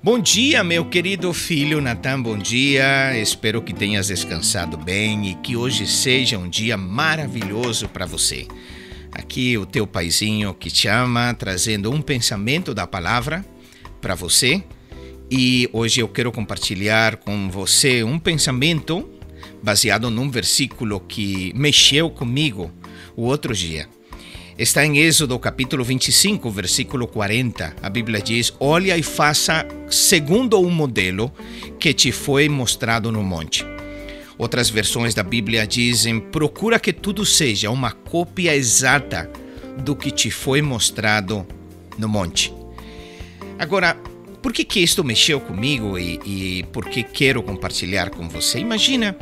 Bom dia, meu querido filho Natan, bom dia. Espero que tenhas descansado bem e que hoje seja um dia maravilhoso para você. Aqui o teu paizinho que te ama, trazendo um pensamento da palavra para você. E hoje eu quero compartilhar com você um pensamento baseado num versículo que mexeu comigo o outro dia. Está em Êxodo capítulo 25, versículo 40. A Bíblia diz: Olha e faça segundo o modelo que te foi mostrado no monte. Outras versões da Bíblia dizem: Procura que tudo seja uma cópia exata do que te foi mostrado no monte. Agora, por que, que isto mexeu comigo e, e por que quero compartilhar com você? Imagina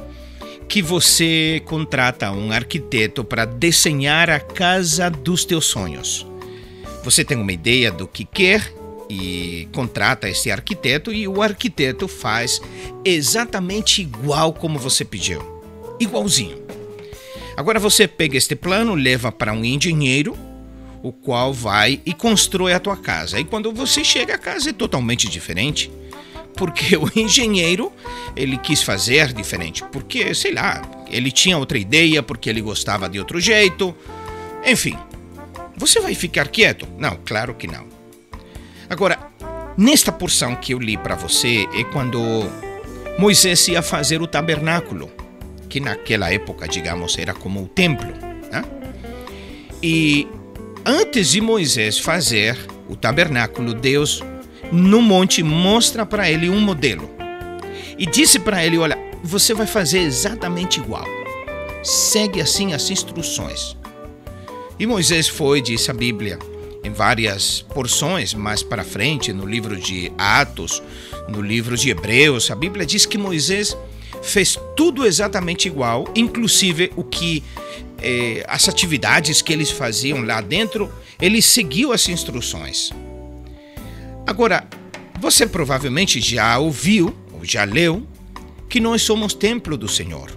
que você contrata um arquiteto para desenhar a casa dos teus sonhos. Você tem uma ideia do que quer e contrata esse arquiteto e o arquiteto faz exatamente igual como você pediu. Igualzinho. Agora você pega este plano, leva para um engenheiro, o qual vai e constrói a tua casa. E quando você chega, a casa é totalmente diferente porque o engenheiro ele quis fazer diferente, porque sei lá, ele tinha outra ideia, porque ele gostava de outro jeito. Enfim, você vai ficar quieto? Não, claro que não. Agora, nesta porção que eu li para você é quando Moisés ia fazer o tabernáculo, que naquela época, digamos, era como o templo. Né? E antes de Moisés fazer o tabernáculo, Deus no monte mostra para ele um modelo e disse para ele: Olha, você vai fazer exatamente igual. Segue assim as instruções. E Moisés foi, disse a Bíblia, em várias porções mais para frente, no livro de Atos, no livro de Hebreus, a Bíblia diz que Moisés fez tudo exatamente igual, inclusive o que eh, as atividades que eles faziam lá dentro, ele seguiu as instruções. Agora, você provavelmente já ouviu ou já leu que nós somos templo do Senhor,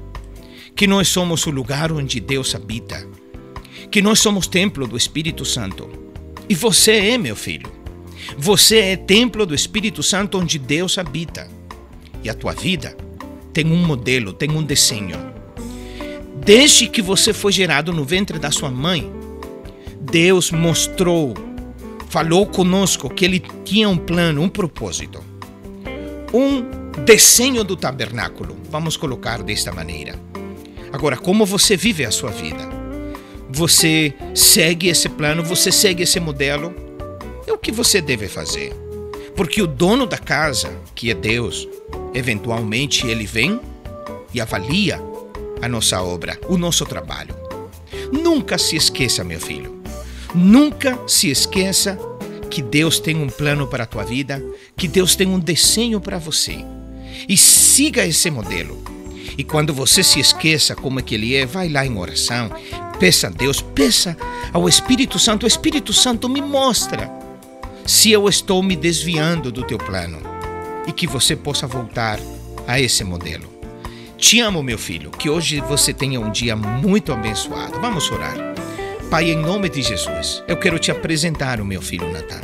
que nós somos o lugar onde Deus habita, que nós somos templo do Espírito Santo. E você é, meu filho. Você é templo do Espírito Santo onde Deus habita. E a tua vida tem um modelo, tem um desenho. Desde que você foi gerado no ventre da sua mãe, Deus mostrou falou conosco que ele tinha um plano, um propósito. Um desenho do tabernáculo, vamos colocar desta maneira. Agora, como você vive a sua vida? Você segue esse plano, você segue esse modelo? É o que você deve fazer. Porque o dono da casa, que é Deus, eventualmente ele vem e avalia a nossa obra, o nosso trabalho. Nunca se esqueça, meu filho, Nunca se esqueça que Deus tem um plano para a tua vida, que Deus tem um desenho para você. E siga esse modelo. E quando você se esqueça como é que ele é, vai lá em oração, peça a Deus, peça ao Espírito Santo, o Espírito Santo me mostra se eu estou me desviando do teu plano e que você possa voltar a esse modelo. Te amo, meu filho, que hoje você tenha um dia muito abençoado. Vamos orar. Pai, em nome de Jesus, eu quero te apresentar o meu filho Natan.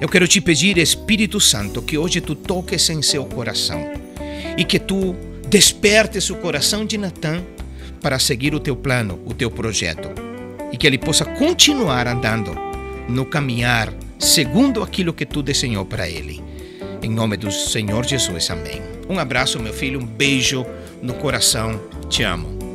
Eu quero te pedir, Espírito Santo, que hoje tu toques em seu coração e que tu despertes o coração de Natan para seguir o teu plano, o teu projeto e que ele possa continuar andando no caminhar segundo aquilo que tu desenhou para ele. Em nome do Senhor Jesus, amém. Um abraço, meu filho, um beijo no coração. Te amo.